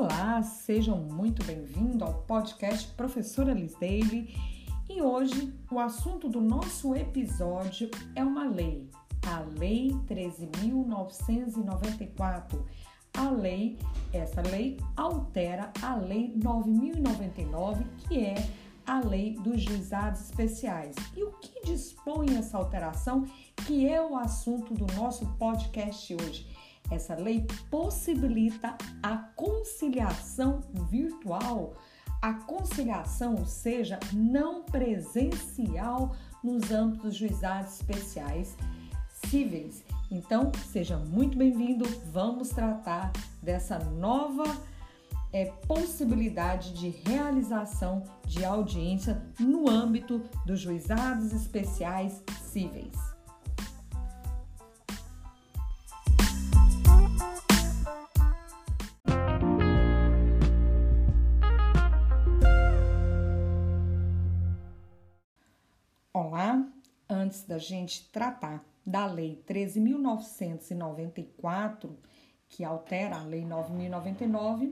Olá, sejam muito bem-vindos ao podcast Professora Liz Daily e hoje o assunto do nosso episódio é uma lei, a Lei 13.994. A lei, essa lei altera a Lei 9.099, que é a Lei dos Juizados Especiais. E o que dispõe essa alteração, que é o assunto do nosso podcast hoje? Essa lei possibilita a conciliação virtual, a conciliação, ou seja, não presencial nos âmbitos dos juizados especiais cíveis. Então, seja muito bem-vindo. Vamos tratar dessa nova é, possibilidade de realização de audiência no âmbito dos juizados especiais cíveis. Da gente tratar da Lei 13.994, que altera a Lei 9.099,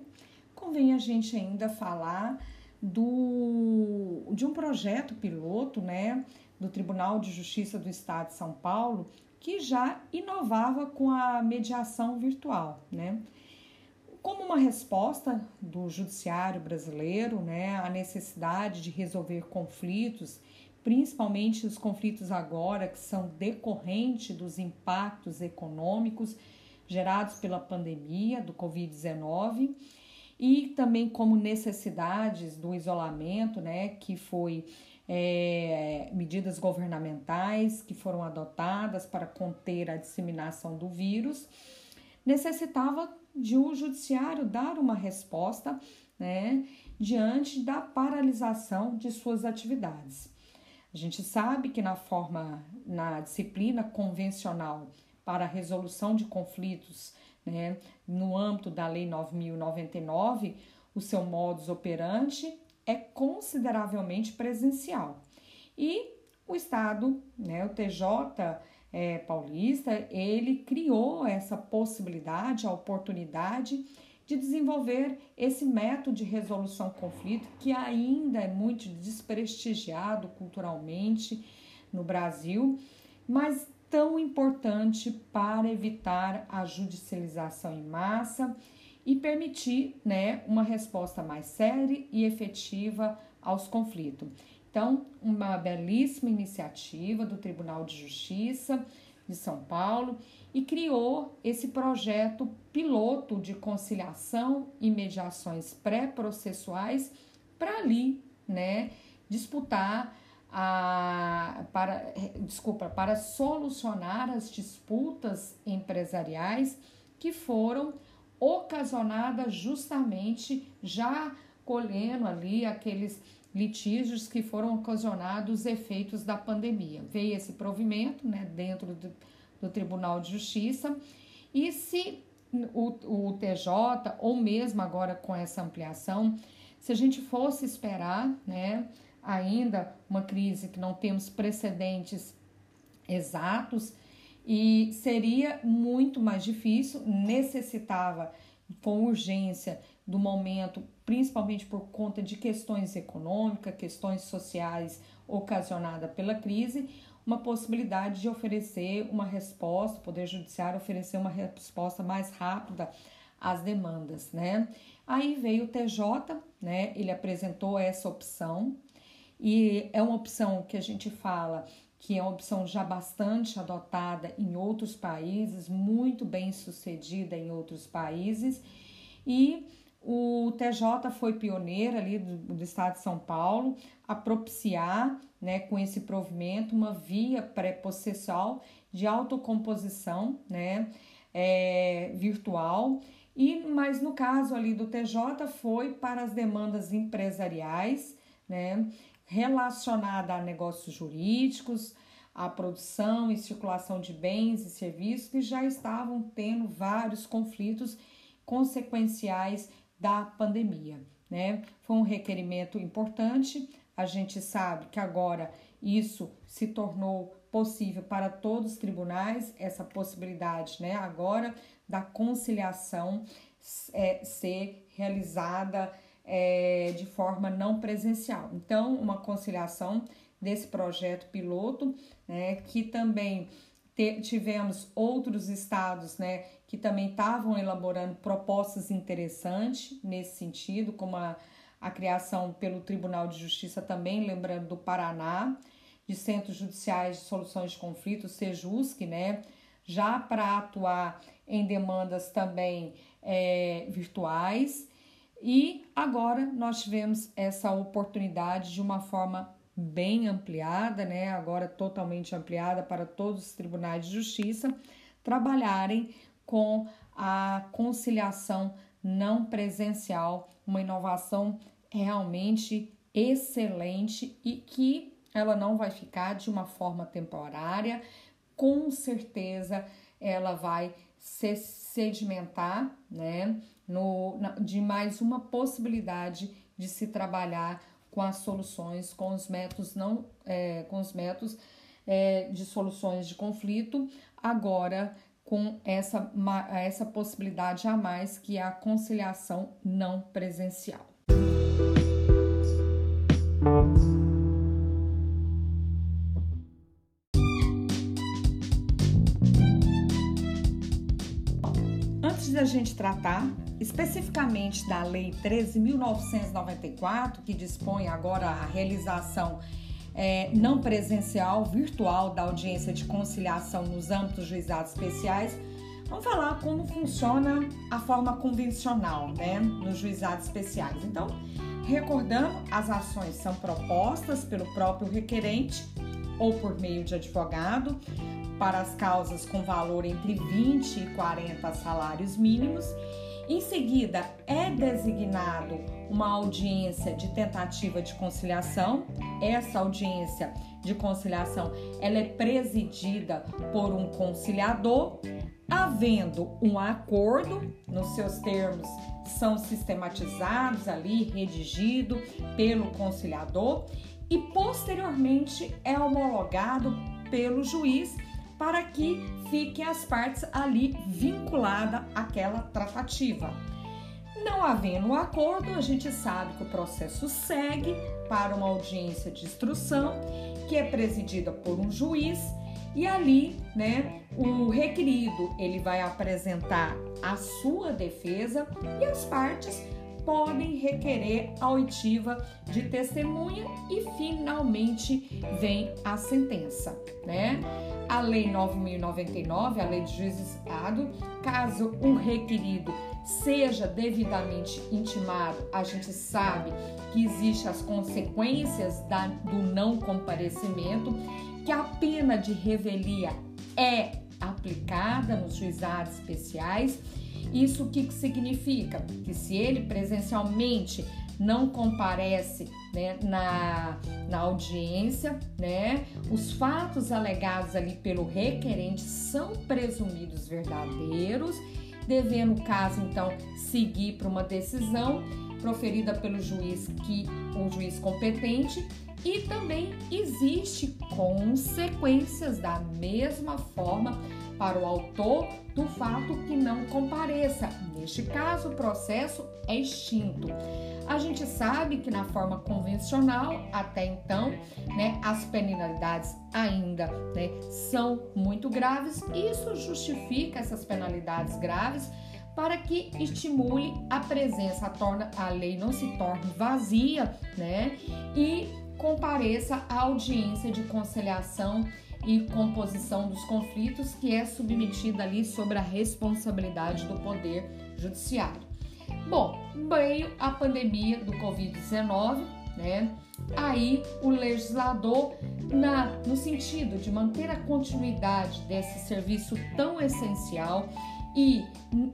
convém a gente ainda falar do, de um projeto piloto né, do Tribunal de Justiça do Estado de São Paulo que já inovava com a mediação virtual. Né? Como uma resposta do judiciário brasileiro né, à necessidade de resolver conflitos principalmente os conflitos agora que são decorrentes dos impactos econômicos gerados pela pandemia do Covid-19 e também como necessidades do isolamento, né, que foi é, medidas governamentais que foram adotadas para conter a disseminação do vírus, necessitava de um judiciário dar uma resposta, né, diante da paralisação de suas atividades. A gente sabe que na forma, na disciplina convencional para a resolução de conflitos, né, no âmbito da Lei 9099, o seu modus operandi é consideravelmente presencial. E o Estado, né, o TJ é, paulista, ele criou essa possibilidade, a oportunidade de desenvolver esse método de resolução conflito que ainda é muito desprestigiado culturalmente no Brasil, mas tão importante para evitar a judicialização em massa e permitir né, uma resposta mais séria e efetiva aos conflitos. Então, uma belíssima iniciativa do Tribunal de Justiça de São Paulo e criou esse projeto piloto de conciliação e mediações pré-processuais para ali, né, disputar a, para, desculpa, para solucionar as disputas empresariais que foram ocasionadas justamente já colhendo ali aqueles litígios que foram ocasionados os efeitos da pandemia. Veio esse provimento né, dentro do, do Tribunal de Justiça e se o, o TJ, ou mesmo agora com essa ampliação, se a gente fosse esperar né, ainda uma crise que não temos precedentes exatos, e seria muito mais difícil, necessitava com urgência do momento, principalmente por conta de questões econômicas, questões sociais ocasionadas pela crise, uma possibilidade de oferecer uma resposta, o Poder Judiciário oferecer uma resposta mais rápida às demandas, né? Aí veio o TJ, né? Ele apresentou essa opção e é uma opção que a gente fala que é uma opção já bastante adotada em outros países, muito bem sucedida em outros países e o TJ foi pioneiro ali do, do, estado de São Paulo a propiciar, né, com esse provimento, uma via pré-processual de autocomposição, né, é, virtual. E, mas no caso ali do TJ foi para as demandas empresariais, né, relacionada a negócios jurídicos, a produção e circulação de bens e serviços que já estavam tendo vários conflitos consequenciais da pandemia. Né? Foi um requerimento importante. A gente sabe que agora isso se tornou possível para todos os tribunais, essa possibilidade, né? Agora da conciliação é, ser realizada é, de forma não presencial. Então, uma conciliação desse projeto piloto, né, que também tivemos outros estados, né, que também estavam elaborando propostas interessantes nesse sentido, como a, a criação pelo Tribunal de Justiça também, lembrando do Paraná, de Centros Judiciais de Soluções de Conflitos, SEJUSC, né, já para atuar em demandas também é, virtuais. E agora nós tivemos essa oportunidade de uma forma bem ampliada, né? Agora totalmente ampliada para todos os tribunais de justiça trabalharem com a conciliação não presencial, uma inovação realmente excelente e que ela não vai ficar de uma forma temporária, com certeza ela vai se sedimentar, né, no, de mais uma possibilidade de se trabalhar com as soluções, com os métodos não, é, com os métodos é, de soluções de conflito, agora com essa, essa possibilidade a mais que é a conciliação não presencial. Da gente tratar especificamente da Lei 13.994, que dispõe agora a realização é, não presencial, virtual da audiência de conciliação nos âmbitos juizados especiais, vamos falar como funciona a forma convencional, né, nos juizados especiais. Então, recordando, as ações são propostas pelo próprio requerente ou por meio de advogado para as causas com valor entre 20 e 40 salários mínimos em seguida, é designado uma audiência de tentativa de conciliação. Essa audiência de conciliação ela é presidida por um conciliador, havendo um acordo, nos seus termos são sistematizados ali, redigido pelo conciliador e posteriormente é homologado pelo juiz para que fiquem as partes ali vinculadas àquela tratativa. Não havendo um acordo, a gente sabe que o processo segue para uma audiência de instrução, que é presidida por um juiz, e ali, né, o requerido, ele vai apresentar a sua defesa e as partes podem requerer a oitiva de testemunha e finalmente vem a sentença, né? A Lei 9099, a Lei de Juizado, caso o requerido seja devidamente intimado, a gente sabe que existem as consequências da, do não comparecimento, que a pena de revelia é aplicada nos juizados especiais. Isso o que, significa? Que se ele presencialmente não comparece né, na, na audiência, né, os fatos alegados ali pelo requerente são presumidos verdadeiros, devendo o caso então seguir para uma decisão proferida pelo juiz que o juiz competente e também existe consequências da mesma forma para o autor do fato que não compareça. Neste caso, o processo é extinto. A gente sabe que na forma convencional, até então, né, as penalidades ainda né, são muito graves. Isso justifica essas penalidades graves para que estimule a presença, a, torna, a lei não se torne vazia, né? E compareça à audiência de conciliação e composição dos conflitos, que é submetida ali sobre a responsabilidade do Poder Judiciário. Bom, veio a pandemia do Covid-19, né? Aí o legislador, na, no sentido de manter a continuidade desse serviço tão essencial e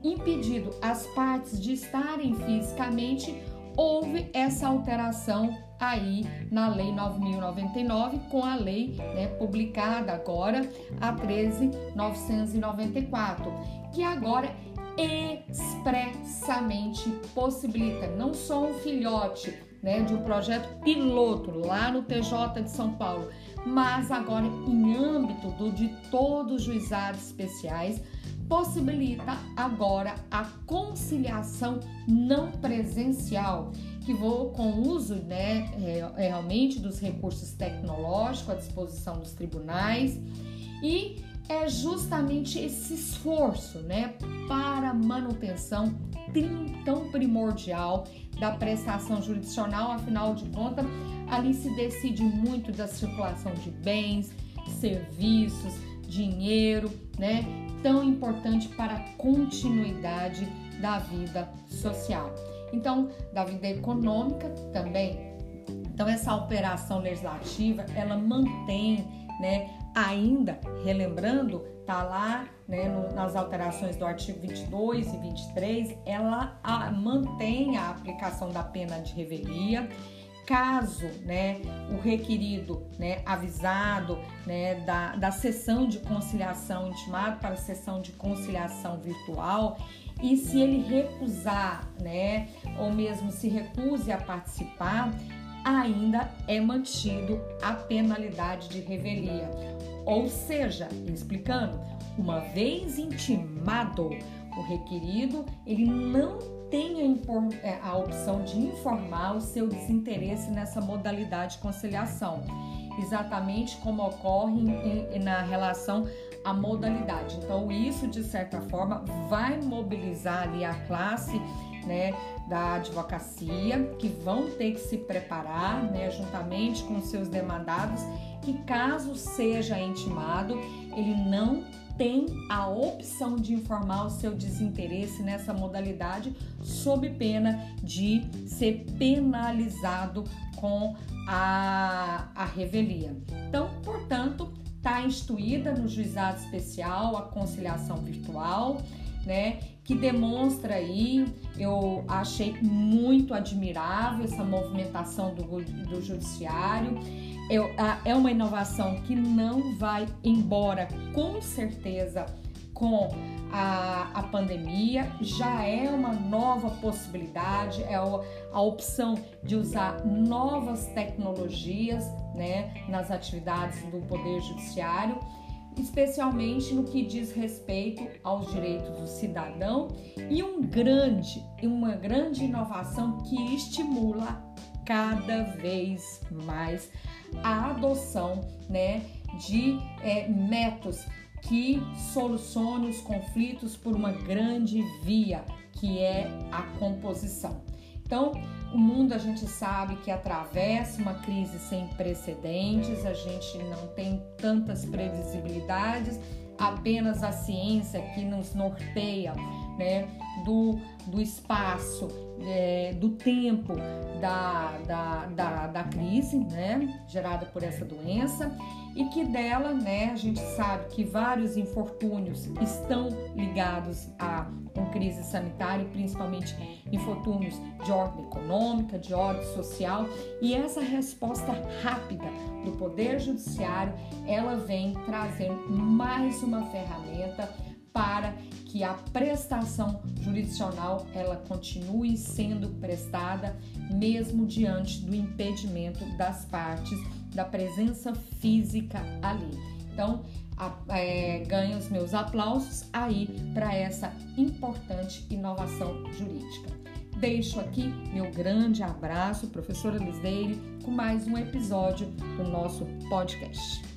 impedido as partes de estarem fisicamente, houve essa alteração aí na Lei 9099 com a lei né, publicada agora a 13994, que agora expressamente possibilita não só um filhote né, de um projeto piloto lá no TJ de São Paulo, mas agora em âmbito do, de todos os juizados especiais possibilita agora a conciliação não presencial, que vou com o uso né, é, realmente dos recursos tecnológicos à disposição dos tribunais e é justamente esse esforço né, para manutenção tão primordial da prestação jurisdicional, afinal de contas, ali se decide muito da circulação de bens, serviços, dinheiro, né? Tão importante para a continuidade da vida social. Então, da vida econômica também. Então, essa operação legislativa, ela mantém, né, ainda, relembrando, tá lá né, no, nas alterações do artigo 22 e 23, ela a, mantém a aplicação da pena de revelia caso né, o requerido né, avisado né, da, da sessão de conciliação intimado para a sessão de conciliação virtual e se ele recusar, né, ou mesmo se recuse a participar, ainda é mantido a penalidade de revelia. Ou seja, explicando, uma vez intimado o requerido, ele não tem a, é, a opção de informar o seu desinteresse nessa modalidade de conciliação, exatamente como ocorre na relação à modalidade. Então, isso de certa forma vai mobilizar ali a classe né, da advocacia, que vão ter que se preparar, né, juntamente com seus demandados, que caso seja intimado, ele não tem a opção de informar o seu desinteresse nessa modalidade, sob pena de ser penalizado com a, a revelia. Então, portanto, está instituída no juizado especial a conciliação virtual né? Que demonstra aí, eu achei muito admirável essa movimentação do, do judiciário. A, é uma inovação que não vai embora, com certeza, com a, a pandemia, já é uma nova possibilidade, é a, a opção de usar novas tecnologias né, nas atividades do Poder Judiciário especialmente no que diz respeito aos direitos do cidadão e um grande, uma grande inovação que estimula cada vez mais a adoção né, de é, métodos que solucionem os conflitos por uma grande via, que é a composição. Então, o mundo a gente sabe que atravessa uma crise sem precedentes, a gente não tem tantas previsibilidades, apenas a ciência que nos norteia né, do, do espaço, é, do tempo da, da, da, da crise né, gerada por essa doença e que dela né, a gente sabe que vários infortúnios estão ligados a uma crise sanitária, principalmente infortúnios de ordem econômica, de ordem social, e essa resposta rápida do Poder Judiciário, ela vem trazendo mais uma ferramenta para que a prestação jurisdicional ela continue sendo prestada mesmo diante do impedimento das partes da presença física ali. Então, a, é, ganho os meus aplausos aí para essa importante inovação jurídica. Deixo aqui meu grande abraço, professora Lisdeire, com mais um episódio do nosso podcast.